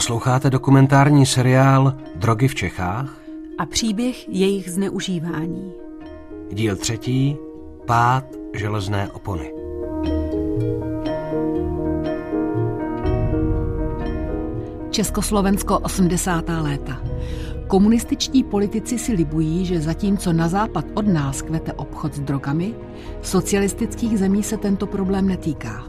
Posloucháte dokumentární seriál Drogy v Čechách? A příběh jejich zneužívání. Díl třetí. Pád železné opony. Československo 80. léta. Komunističtí politici si libují, že zatímco na západ od nás kvete obchod s drogami, socialistických zemí se tento problém netýká.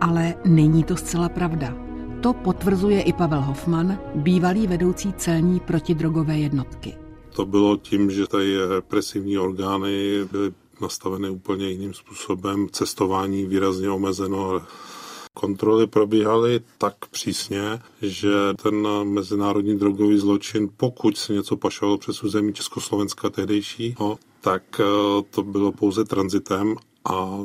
Ale není to zcela pravda. To potvrzuje i Pavel Hoffman, bývalý vedoucí celní protidrogové jednotky. To bylo tím, že tady represivní orgány byly nastaveny úplně jiným způsobem, cestování výrazně omezeno, Kontroly probíhaly tak přísně, že ten mezinárodní drogový zločin, pokud se něco pašovalo přes území Československa tehdejšího, tak eh, to bylo pouze transitem a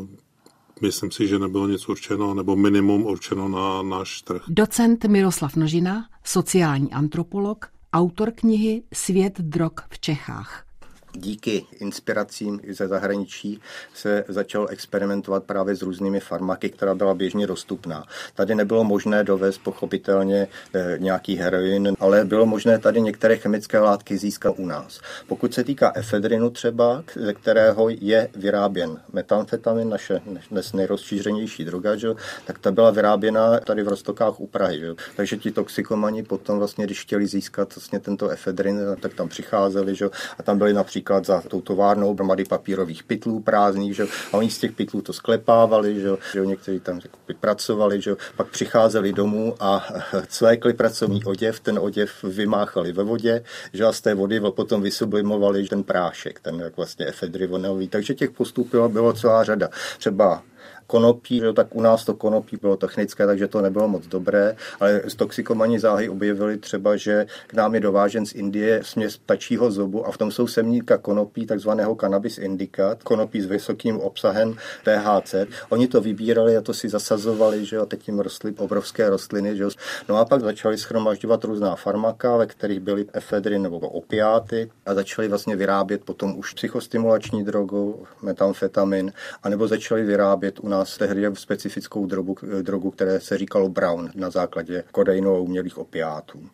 myslím si, že nebylo nic určeno, nebo minimum určeno na náš trh. Docent Miroslav Nožina, sociální antropolog, autor knihy Svět drog v Čechách díky inspiracím ze zahraničí se začal experimentovat právě s různými farmaky, která byla běžně dostupná. Tady nebylo možné dovést pochopitelně eh, nějaký heroin, ale bylo možné tady některé chemické látky získat u nás. Pokud se týká efedrinu třeba, ze kterého je vyráběn metamfetamin, naše dnes nejrozšířenější droga, že, tak ta byla vyráběna tady v Rostokách u Prahy. Že. Takže ti toxikomani potom vlastně, když chtěli získat vlastně tento efedrin, tak tam přicházeli že, a tam byli například například za tou továrnou hromady papírových pytlů prázdných, že? a oni z těch pytlů to sklepávali, že, že někteří tam pracovali, že? pak přicházeli domů a cvékli pracovní oděv, ten oděv vymáchali ve vodě, že a z té vody potom vysublimovali ten prášek, ten jak vlastně efedrivonový. Takže těch postupů bylo celá řada. Třeba konopí, že tak u nás to konopí bylo technické, takže to nebylo moc dobré, ale z toxikomani záhy objevili třeba, že k nám je dovážen z Indie směs ptačího zobu a v tom jsou semníka konopí, takzvaného cannabis indicat, konopí s vysokým obsahem THC. Oni to vybírali a to si zasazovali, že a teď jim rostly obrovské rostliny. Že? No a pak začali schromažďovat různá farmaka, ve kterých byly efedry nebo opiáty a začali vlastně vyrábět potom už psychostimulační drogu, metamfetamin, anebo začali vyrábět u nás nás tehdy specifickou drogu, drogu, které se říkalo brown na základě kodeinu a umělých opiátů.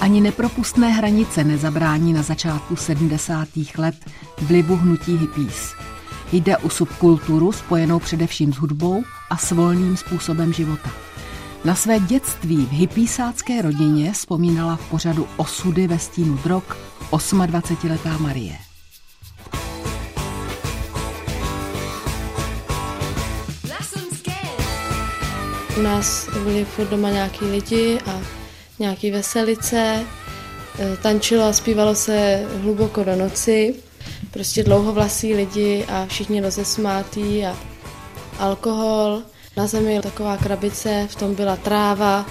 Ani nepropustné hranice nezabrání na začátku 70. let vlivu hnutí hippies. Jde o subkulturu spojenou především s hudbou a s volným způsobem života. Na své dětství v hypísácké rodině vzpomínala v pořadu Osudy ve stínu drog 28-letá Marie. U nás byli furt doma nějaký lidi a nějaký veselice. E, tančilo a zpívalo se hluboko do noci prostě dlouhovlasí lidi a všichni rozesmátí a alkohol. Na zemi taková krabice, v tom byla tráva.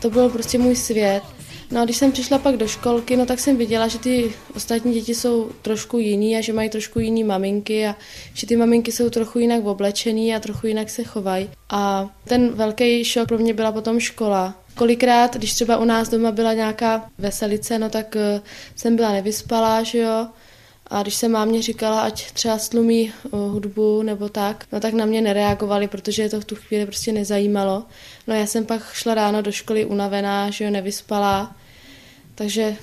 To byl prostě můj svět. No a když jsem přišla pak do školky, no tak jsem viděla, že ty ostatní děti jsou trošku jiný a že mají trošku jiný maminky a že ty maminky jsou trochu jinak oblečený a trochu jinak se chovají. A ten velký šok pro mě byla potom škola. Kolikrát, když třeba u nás doma byla nějaká veselice, no tak eh, jsem byla nevyspalá, že jo, a když se mámě říkala, ať třeba stlumí eh, hudbu nebo tak, no tak na mě nereagovali, protože to v tu chvíli prostě nezajímalo. No já jsem pak šla ráno do školy unavená, že jo, nevyspala, takže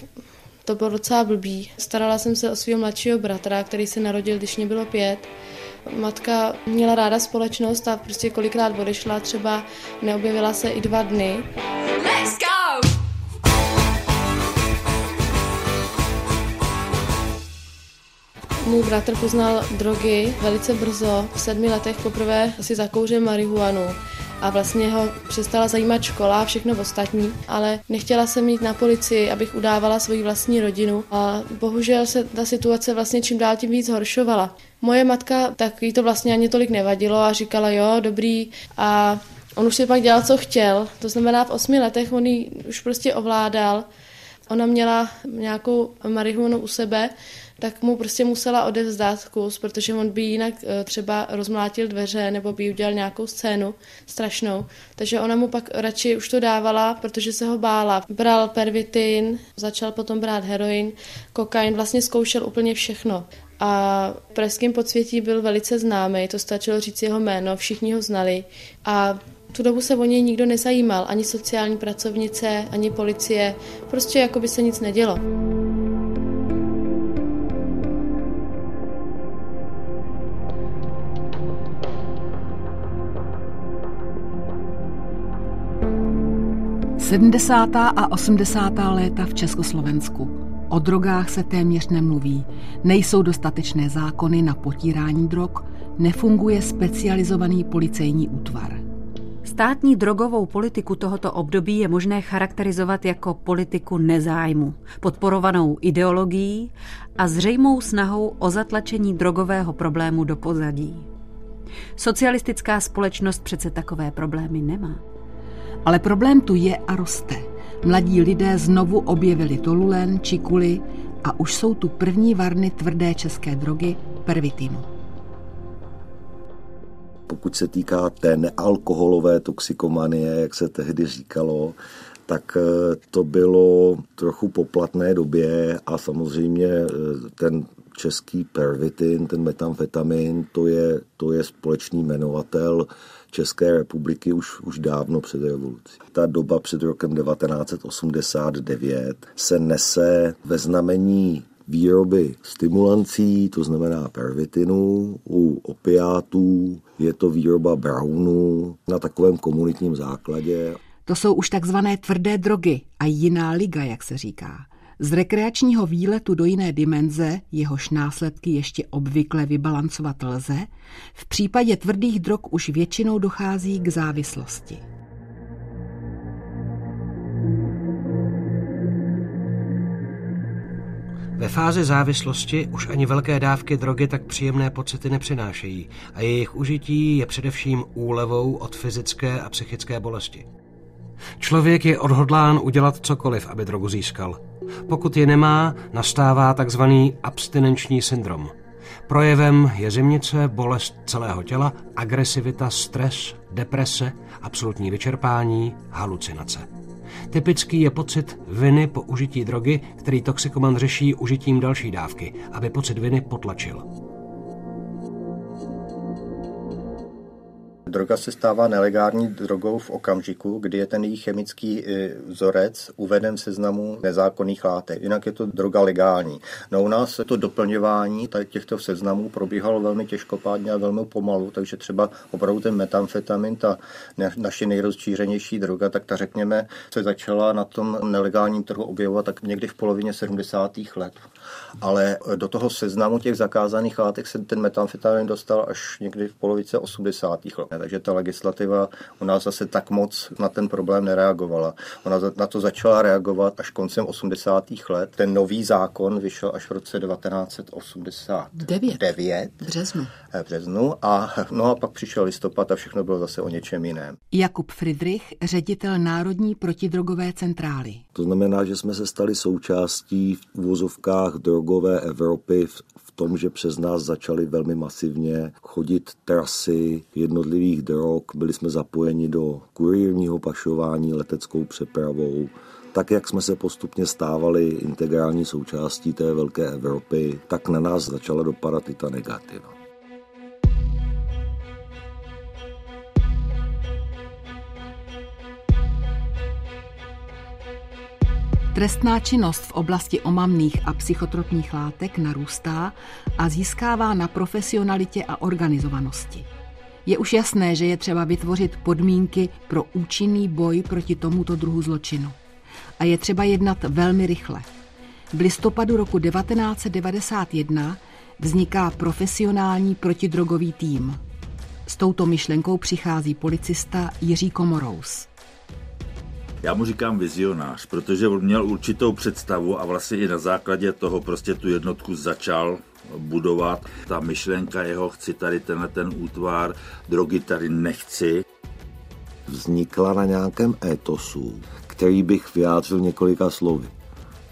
to bylo docela blbý. Starala jsem se o svého mladšího bratra, který se narodil, když mě bylo pět. Matka měla ráda společnost a prostě kolikrát odešla, třeba neobjevila se i dva dny. Let's go! Můj bratr poznal drogy velice brzo. V sedmi letech poprvé si zakouřil marihuanu a vlastně ho přestala zajímat škola a všechno ostatní, ale nechtěla jsem jít na policii, abych udávala svoji vlastní rodinu a bohužel se ta situace vlastně čím dál tím víc zhoršovala. Moje matka, tak jí to vlastně ani tolik nevadilo a říkala, jo, dobrý a on už si pak dělal, co chtěl, to znamená v osmi letech on ji už prostě ovládal Ona měla nějakou marihuanu u sebe, tak mu prostě musela odevzdat kus, protože on by jinak eh, třeba rozmlátil dveře nebo by udělal nějakou scénu strašnou. Takže ona mu pak radši už to dávala, protože se ho bála. Bral pervitin, začal potom brát heroin, kokain, vlastně zkoušel úplně všechno. A v pražském podsvětí byl velice známý, to stačilo říct jeho jméno, všichni ho znali. A tu dobu se o něj nikdo nezajímal, ani sociální pracovnice, ani policie, prostě jako by se nic nedělo. 70. a 80. léta v Československu. O drogách se téměř nemluví. Nejsou dostatečné zákony na potírání drog, nefunguje specializovaný policejní útvar. Státní drogovou politiku tohoto období je možné charakterizovat jako politiku nezájmu, podporovanou ideologií a zřejmou snahou o zatlačení drogového problému do pozadí. Socialistická společnost přece takové problémy nemá. Ale problém tu je a roste. Mladí lidé znovu objevili tolulen, čikuly a už jsou tu první varny tvrdé české drogy pervitinu. Pokud se týká té nealkoholové toxikomanie, jak se tehdy říkalo, tak eh, to bylo trochu poplatné době a samozřejmě eh, ten český pervitin, ten metamfetamin, to je, to je společný jmenovatel České republiky už, už dávno před revolucí. Ta doba před rokem 1989 se nese ve znamení výroby stimulancí, to znamená pervitinu, u opiátů je to výroba brownu na takovém komunitním základě. To jsou už takzvané tvrdé drogy a jiná liga, jak se říká. Z rekreačního výletu do jiné dimenze, jehož následky ještě obvykle vybalancovat lze, v případě tvrdých drog už většinou dochází k závislosti. Ve fázi závislosti už ani velké dávky drogy tak příjemné pocity nepřinášejí a jejich užití je především úlevou od fyzické a psychické bolesti. Člověk je odhodlán udělat cokoliv, aby drogu získal. Pokud je nemá, nastává takzvaný abstinenční syndrom. Projevem je zimnice, bolest celého těla, agresivita, stres, deprese, absolutní vyčerpání, halucinace. Typický je pocit viny po užití drogy, který toxikoman řeší užitím další dávky, aby pocit viny potlačil. Droga se stává nelegální drogou v okamžiku, kdy je ten její chemický e, vzorec uveden v seznamu nezákonných látek. Jinak je to droga legální. No u nás to doplňování těchto seznamů probíhalo velmi těžkopádně a velmi pomalu, takže třeba opravdu ten metamfetamin, ta naše nejrozšířenější droga, tak ta řekněme se začala na tom nelegálním trhu objevovat tak někdy v polovině 70. let. Ale do toho seznamu těch zakázaných látek se ten metamfetamin dostal až někdy v polovice 80. let takže ta legislativa u nás zase tak moc na ten problém nereagovala. Ona na to začala reagovat až koncem 80. let. Ten nový zákon vyšel až v roce 1989. 9. V březnu. V březnu a, no a pak přišel listopad a všechno bylo zase o něčem jiném. Jakub Friedrich, ředitel Národní protidrogové centrály. To znamená, že jsme se stali součástí v úvozovkách drogové Evropy v tom, že přes nás začaly velmi masivně chodit trasy jednotlivých drog, byli jsme zapojeni do kurírního pašování leteckou přepravou, tak jak jsme se postupně stávali integrální součástí té velké Evropy, tak na nás začala dopadat i ta negativa. Trestná činnost v oblasti omamných a psychotropních látek narůstá a získává na profesionalitě a organizovanosti. Je už jasné, že je třeba vytvořit podmínky pro účinný boj proti tomuto druhu zločinu. A je třeba jednat velmi rychle. V listopadu roku 1991 vzniká profesionální protidrogový tým. S touto myšlenkou přichází policista Jiří Komorous. Já mu říkám vizionář, protože on měl určitou představu a vlastně i na základě toho prostě tu jednotku začal budovat. Ta myšlenka jeho, chci tady tenhle ten útvar, drogy tady nechci. Vznikla na nějakém etosu, který bych vyjádřil několika slovy.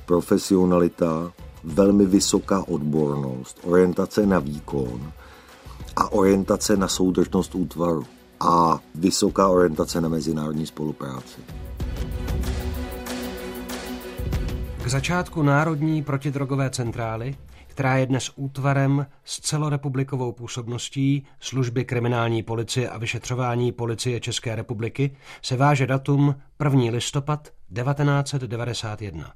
profesionalita, velmi vysoká odbornost, orientace na výkon a orientace na soudržnost útvaru a vysoká orientace na mezinárodní spolupráci. Začátku Národní protidrogové centrály, která je dnes útvarem s celorepublikovou působností služby kriminální policie a vyšetřování policie České republiky, se váže datum 1. listopad 1991.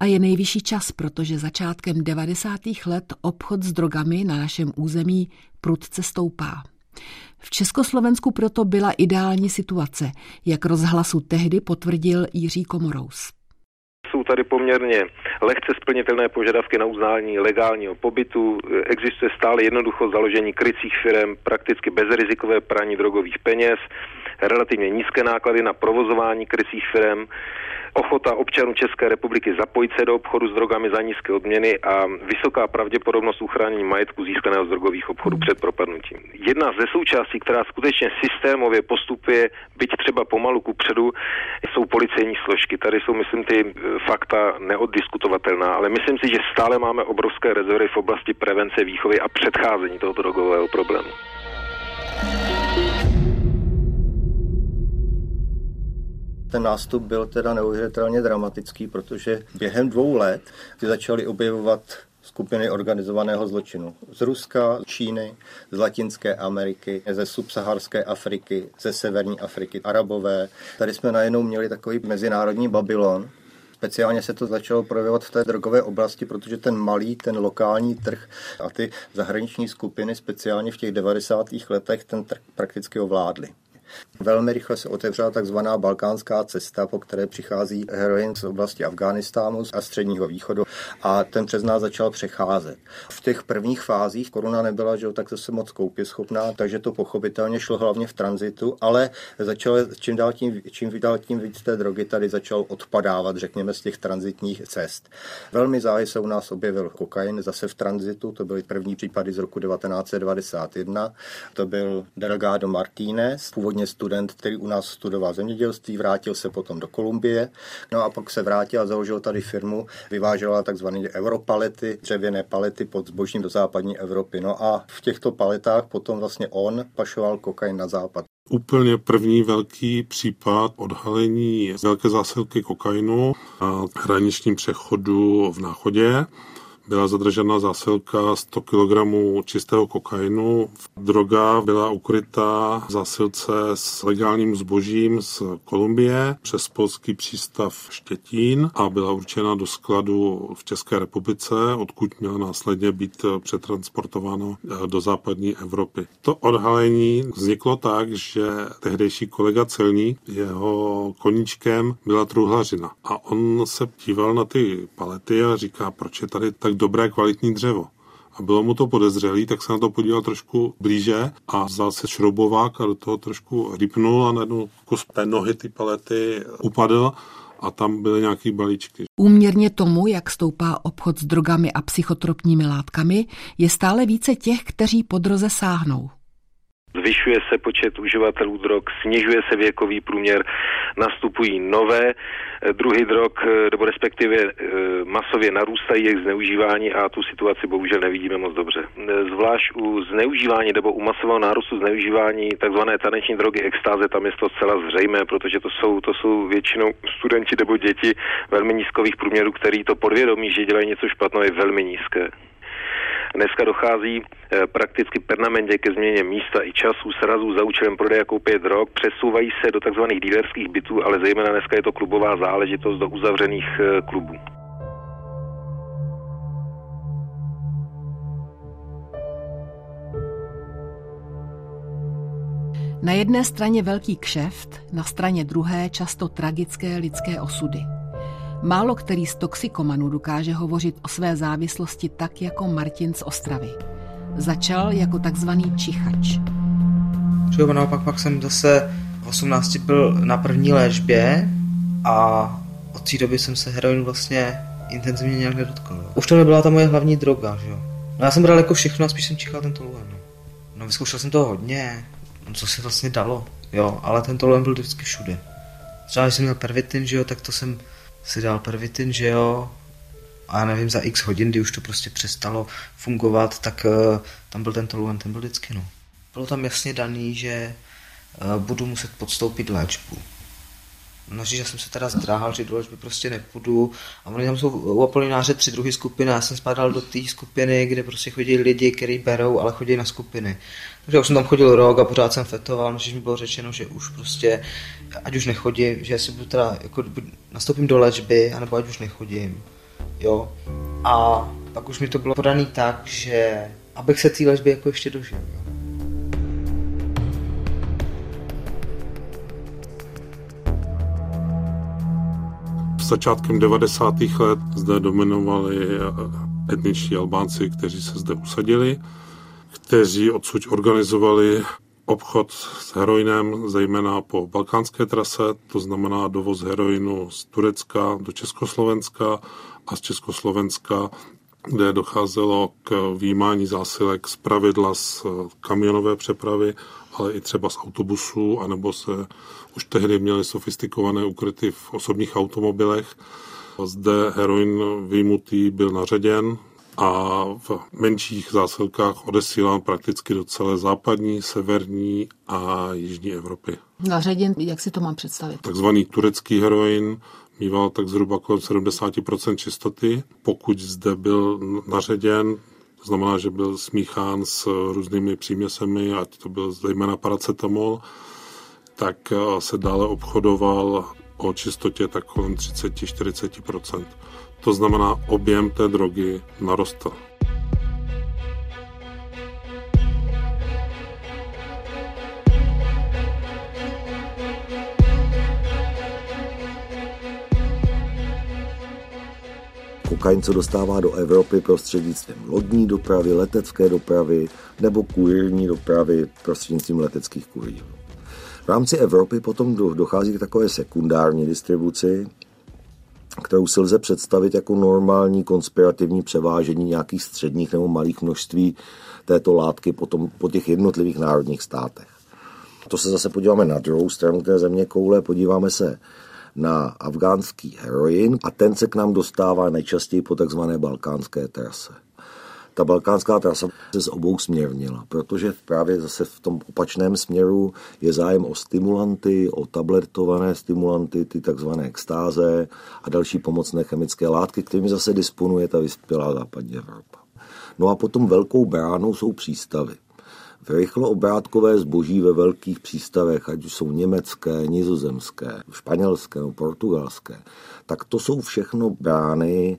A je nejvyšší čas, protože začátkem 90. let obchod s drogami na našem území prudce stoupá. V Československu proto byla ideální situace, jak rozhlasu tehdy potvrdil Jiří Komorous tady poměrně lehce splnitelné požadavky na uznání legálního pobytu. Existuje stále jednoducho založení krycích firm, prakticky bezrizikové praní drogových peněz, relativně nízké náklady na provozování krycích firm ochota občanů České republiky zapojit se do obchodu s drogami za nízké odměny a vysoká pravděpodobnost uchránění majetku získaného z drogových obchodů před propadnutím. Jedna ze součástí, která skutečně systémově postupuje, byť třeba pomalu ku předu, jsou policejní složky. Tady jsou, myslím, ty eh, fakta neoddiskutovatelná, ale myslím si, že stále máme obrovské rezervy v oblasti prevence, výchovy a předcházení tohoto drogového problému. Ten nástup byl teda neuvěřitelně dramatický, protože během dvou let si začaly objevovat skupiny organizovaného zločinu z Ruska, Číny, z Latinské Ameriky, ze subsaharské Afriky, ze severní Afriky, Arabové. Tady jsme najednou měli takový mezinárodní Babylon, Speciálně se to začalo projevovat v té drogové oblasti, protože ten malý, ten lokální trh a ty zahraniční skupiny speciálně v těch 90. letech ten trh prakticky ovládly. Velmi rychle se otevřela takzvaná balkánská cesta, po které přichází heroin z oblasti Afghánistánu a středního východu a ten přes nás začal přecházet. V těch prvních fázích koruna nebyla, že tak se moc koupě schopná, takže to pochopitelně šlo hlavně v tranzitu, ale začalo čím dál tím, čím dál tím víc té drogy tady začal odpadávat, řekněme, z těch transitních cest. Velmi záhy se u nás objevil kokain zase v tranzitu, to byly první případy z roku 1991. To byl Delgado Martínez, původně vlastně student, který u nás studoval zemědělství, vrátil se potom do Kolumbie, no a pak se vrátil a založil tady firmu, vyvážela takzvané europalety, dřevěné palety pod zbožím do západní Evropy. No a v těchto paletách potom vlastně on pašoval kokain na západ. Úplně první velký případ odhalení velké zásilky kokainu na hraničním přechodu v Náchodě byla zadržena zásilka 100 kg čistého kokainu. Droga byla ukrytá v zásilce s legálním zbožím z Kolumbie přes polský přístav Štětín a byla určena do skladu v České republice, odkud měla následně být přetransportováno do západní Evropy. To odhalení vzniklo tak, že tehdejší kolega celník, jeho koníčkem byla truhlařina. A on se díval na ty palety a říká, proč je tady tak dobré kvalitní dřevo. A bylo mu to podezřelý, tak se na to podíval trošku blíže a vzal se šroubovák a do toho trošku rýpnul a na jednu kus té nohy ty palety upadl a tam byly nějaký balíčky. Úměrně tomu, jak stoupá obchod s drogami a psychotropními látkami, je stále více těch, kteří po droze sáhnou. Zvyšuje se počet uživatelů drog, snižuje se věkový průměr, nastupují nové eh, druhy drog, eh, nebo respektive eh, masově narůstají jejich zneužívání a tu situaci bohužel nevidíme moc dobře. Zvlášť u zneužívání nebo u masového nárůstu zneužívání takzvané taneční drogy extáze, tam je to zcela zřejmé, protože to jsou, to jsou většinou studenti nebo děti velmi nízkových průměrů, který to podvědomí, že dělají něco špatného, je velmi nízké. Dneska dochází eh, prakticky permanentně ke změně místa i času, srazů za účelem prodeje koupě drog, přesouvají se do tzv. dílerských bytů, ale zejména dneska je to klubová záležitost do uzavřených eh, klubů. Na jedné straně velký kšeft, na straně druhé často tragické lidské osudy. Málo který z toxikomanů dokáže hovořit o své závislosti tak jako Martin z Ostravy. Začal jako takzvaný čichač. Třeba naopak pak jsem zase v 18 byl na první léčbě a od té doby jsem se heroinu vlastně intenzivně nějak nedotkl. Už to nebyla ta moje hlavní droga, že jo. No já jsem bral jako všechno a spíš jsem čichal ten toluen. No. no vyzkoušel jsem toho hodně, no, co se vlastně dalo, jo, ale ten toluen byl vždycky všude. Třeba když jsem měl pervitin, že jo, tak to jsem si dal pervitin, že jo, a já nevím, za x hodin, kdy už to prostě přestalo fungovat, tak uh, tam byl ten toluent, ten byl vždycky, no. Bylo tam jasně daný, že uh, budu muset podstoupit léčbu. No, že jsem se teda zdráhal, že do léčby prostě nepůjdu. A oni tam jsou u Apolináře tři druhy skupiny. Já jsem spadal do té skupiny, kde prostě chodí lidi, kteří berou, ale chodí na skupiny. Takže už jsem tam chodil rok a pořád jsem fetoval, než mi bylo řečeno, že už prostě, ať už nechodím, že si budu teda, jako nastoupím do léčby, anebo ať už nechodím. Jo. A pak už mi to bylo podaný tak, že abych se té léčby jako ještě dožil. Jo. Začátkem 90. let zde dominovali etničtí Albánci, kteří se zde usadili, kteří odsud organizovali obchod s heroinem, zejména po balkánské trase, to znamená dovoz heroinu z Turecka do Československa a z Československa, kde docházelo k výjímání zásilek z pravidla z kamionové přepravy, ale i třeba z autobusů, anebo se už tehdy měli sofistikované ukryty v osobních automobilech. Zde heroin výjimutý byl naředěn a v menších zásilkách odesílán prakticky do celé západní, severní a jižní Evropy. Naředěn, jak si to mám představit? Takzvaný turecký heroin mýval tak zhruba kolem 70% čistoty. Pokud zde byl naředěn, to znamená, že byl smíchán s různými příměsemi, ať to byl zejména paracetamol, tak eh, se dále obchodoval o čistotě tak kolem 30-40%. To znamená, objem té drogy narostl. Kokain se dostává do Evropy prostřednictvím lodní dopravy, letecké dopravy nebo kurírní dopravy prostřednictvím leteckých kurýrů. V rámci Evropy potom dochází k takové sekundární distribuci, kterou si lze představit jako normální konspirativní převážení nějakých středních nebo malých množství této látky potom po těch jednotlivých národních státech. To se zase podíváme na druhou stranu té země koule, podíváme se na afgánský heroin a ten se k nám dostává nejčastěji po takzvané balkánské trase ta balkánská trasa se z obou směrnila, protože právě zase v tom opačném směru je zájem o stimulanty, o tabletované stimulanty, ty takzvané extáze a další pomocné chemické látky, kterými zase disponuje ta vyspělá západní Evropa. No a potom velkou bránou jsou přístavy. V rychloobrádkové zboží ve velkých přístavech, ať jsou německé, nizozemské, španělské nebo portugalské, tak to jsou všechno brány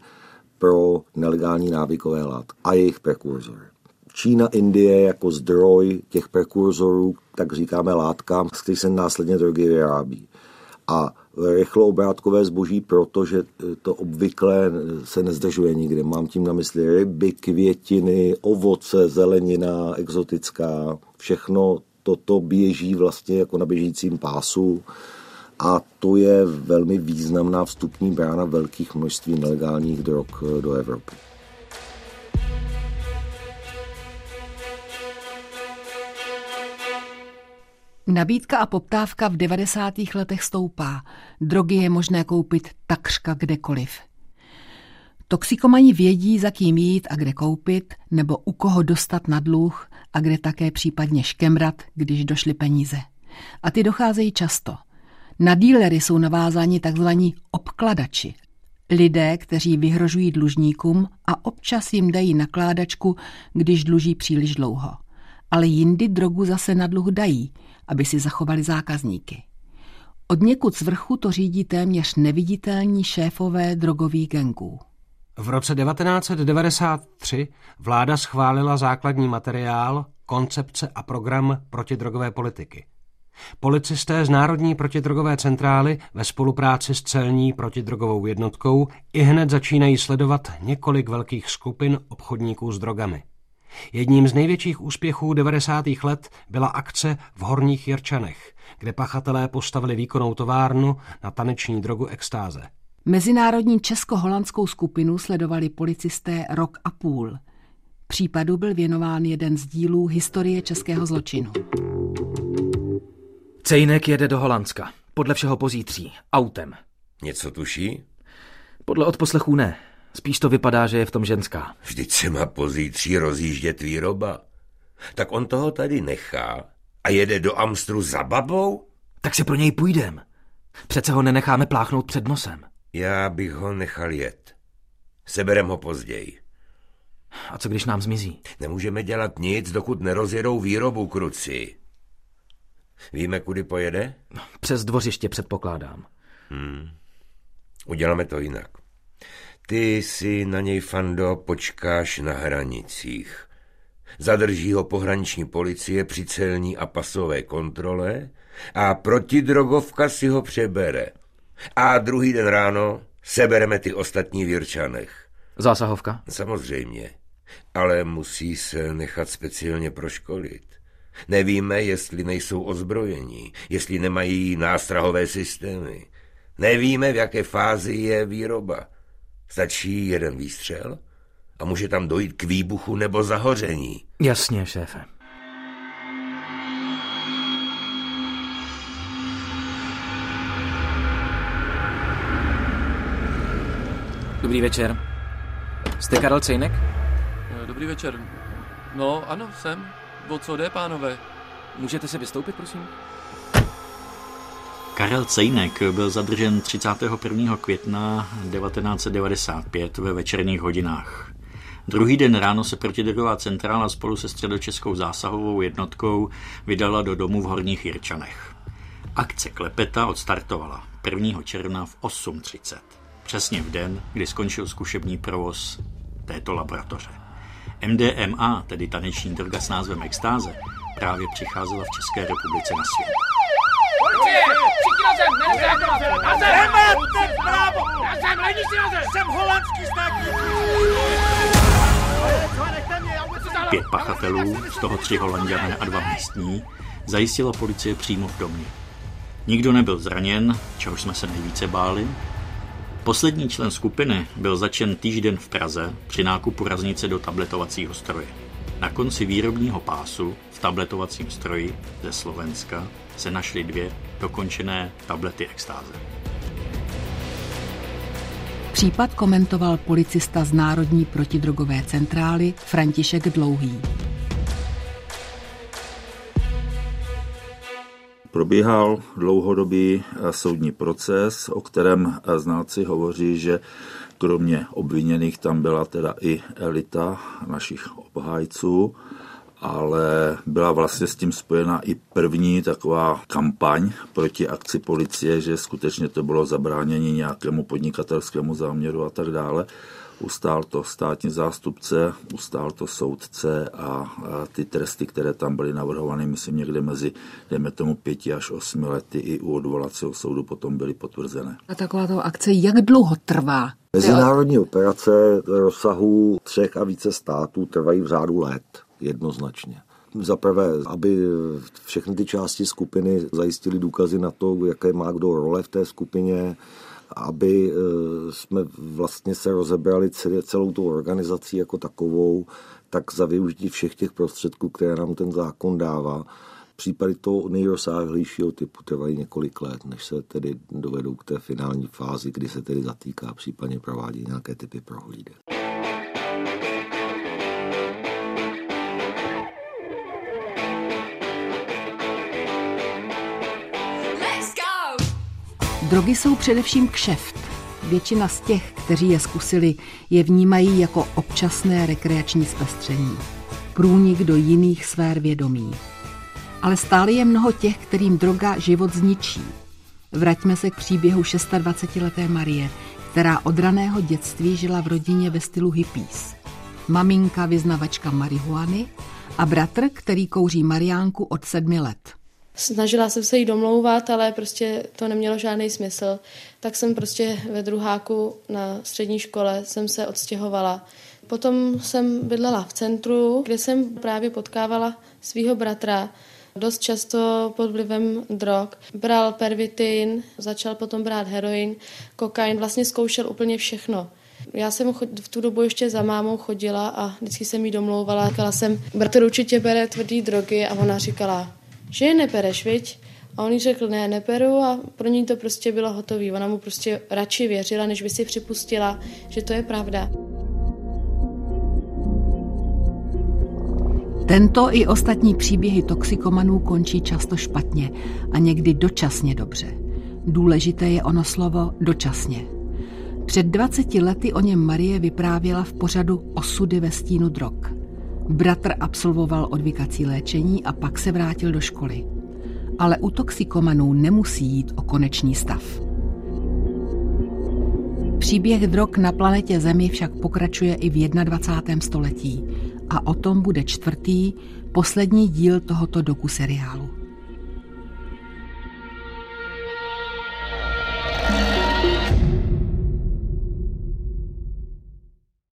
pro nelegální návykové látky a jejich prekurzory. Čína, Indie jako zdroj těch prekurzorů, tak říkáme látkám, z kterých se následně drogy vyrábí. A rychloobrátkové zboží, protože to obvykle se nezdržuje nikde. Mám tím na mysli ryby, květiny, ovoce, zelenina, exotická. Všechno toto běží vlastně jako na běžícím pásu a to je velmi významná vstupní brána velkých množství nelegálních drog eh, do Evropy. Nabídka a poptávka v 90. letech stoupá. Drogy je možné koupit takřka kdekoliv. Toxikomani vědí, za kým jít a kde koupit, nebo u koho dostat na dluh a kde také případně škemrat, když došly peníze. A ty docházejí často – na dílery jsou navázáni tzv. obkladači, lidé, kteří vyhrožují dlužníkům a občas jim dají nakládačku, když dluží příliš dlouho. Ale jindy drogu zase na dluh dají, aby si zachovali zákazníky. Od někud z vrchu to řídí téměř neviditelní šéfové drogových gangů. V roce 1993 vláda schválila základní materiál, koncepce a program protidrogové politiky. Policisté z Národní protidrogové centrály ve spolupráci s celní protidrogovou jednotkou i hned začínají sledovat několik velkých skupin obchodníků s drogami. Jedním z největších úspěchů 90. let byla akce v Horních Jirčanech, kde pachatelé postavili výkonnou továrnu na taneční drogu extáze. Mezinárodní česko-holandskou skupinu sledovali policisté rok a půl. Případu byl věnován jeden z dílů historie českého zločinu. Cejnek jede do Holandska. Podle všeho pozítří. Autem. Něco tuší? Podle odposlechů ne. Spíš to vypadá, že je v tom ženská. Vždyť se má pozítří rozjíždět výroba. Tak on toho tady nechá a jede do Amstru za babou? Tak si pro něj půjdem. Přece ho nenecháme pláchnout před nosem. Já bych ho nechal jet. Seberem ho později. A co když nám zmizí? Nemůžeme dělat nic, dokud nerozjedou výrobu kruci. Víme, kudy pojede? Přes dvořiště předpokládám. Hmm. Uděláme to jinak. Ty si na něj, Fando, počkáš na hranicích. Zadrží ho pohraniční policie při celní a pasové kontrole a protidrogovka si ho přebere. A druhý den ráno sebereme ty ostatní Virčanech. Zásahovka? Samozřejmě. Ale musí se nechat speciálně proškolit. Nevíme, jestli nejsou ozbrojení, jestli nemají nástrahové systémy. Nevíme, v jaké fázi je výroba. Stačí jeden výstřel a může tam dojít k výbuchu nebo zahoření. Jasně, šéfe. Dobrý večer. Jste Karel Cejnek? Dobrý večer. No, ano, jsem. O co jde, pánové? Můžete se vystoupit, prosím? Karel Cejnek byl zadržen 31. května 1995 ve večerních hodinách. Druhý den ráno se protidrogová centrála spolu se středočeskou zásahovou jednotkou vydala do domu v Horních Jirčanech. Akce Klepeta odstartovala 1. června v 8.30, přesně v den, kdy skončil zkušební provoz této laboratoře. MDMA, tedy taneční droga s názvem extáze, právě přicházela v České republice na svět. Pět pachatelů, z toho tři holanděné a dva místní, zajistila policie přímo v domě. Nikdo nebyl zraněn, čehož jsme se nejvíce báli. Poslední člen skupiny byl začen týžden v Praze při nákupu raznice do tabletovacího stroje. Na konci výrobního pásu v tabletovacím stroji ze Slovenska se našly dvě dokončené tablety extáze. Případ komentoval policista z Národní protidrogové centrály František Dlouhý. Probíhal dlouhodobý soudní proces, o kterém znáci hovoří, že kromě obviněných tam byla teda i elita našich obhájců ale byla vlastně s tím spojena i první taková kampaň proti akci policie, že skutečně to bylo zabránění nějakému podnikatelskému záměru a tak dále. Ustál to státní zástupce, ustál to soudce a, a ty tresty, které tam byly navrhovány, myslím někde mezi, dejme tomu, pěti až osmi lety i u odvolacího soudu potom byly potvrzené. A taková to akce jak dlouho trvá? Mezinárodní operace rozsahu třech a více států trvají v řádu let jednoznačně. Za prvé, aby všechny ty části skupiny zajistili důkazy na to, jaké má kdo role v té skupině, aby e, jsme vlastně se rozebrali celou tu organizací jako takovou, tak za využití všech těch prostředků, které nám ten zákon dává. Případy toho nejrozsáhlejšího typu trvají několik let, než se tedy dovedou k té finální fázi, kdy se tedy zatýká, případně provádí nějaké typy prohlídek. Drogy jsou především kšeft. Většina z těch, kteří je zkusili, je vnímají jako občasné rekreační zpestření. Průnik do jiných sfér vědomí. Ale stále je mnoho těch, kterým droga život zničí. Vraťme se k příběhu 26-leté Marie, která od raného dětství žila v rodině ve stylu hippies. Maminka vyznavačka marihuany a bratr, který kouří mariánku od sedmi let. Snažila jsem se jí domlouvat, ale prostě to nemělo žádný smysl. Tak jsem prostě ve druháku na střední škole jsem se odstěhovala. Potom jsem bydlela v centru, kde jsem právě potkávala svého bratra, dost často pod vlivem drog. Bral pervitin, začal potom brát heroin, kokain, vlastně zkoušel úplně všechno. Já jsem v tu dobu ještě za mámou chodila a vždycky jsem jí domlouvala. Říkala jsem, bratr určitě bere tvrdý drogy a ona říkala, že je nepereš, viď? A on jí řekl, ne, neberu a pro ní to prostě bylo hotové. Ona mu prostě radši věřila, než by si připustila, že to je pravda. Tento i ostatní příběhy toxikomanů končí často špatně a někdy dočasně dobře. Důležité je ono slovo dočasně. Před 20 lety o něm Marie vyprávěla v pořadu Osudy ve stínu drog. Bratr absolvoval odvykací léčení a pak se vrátil do školy. Ale u toxikomanů nemusí jít o konečný stav. Příběh drog na planetě Zemi však pokračuje i v 21. století a o tom bude čtvrtý, poslední díl tohoto doku seriálu.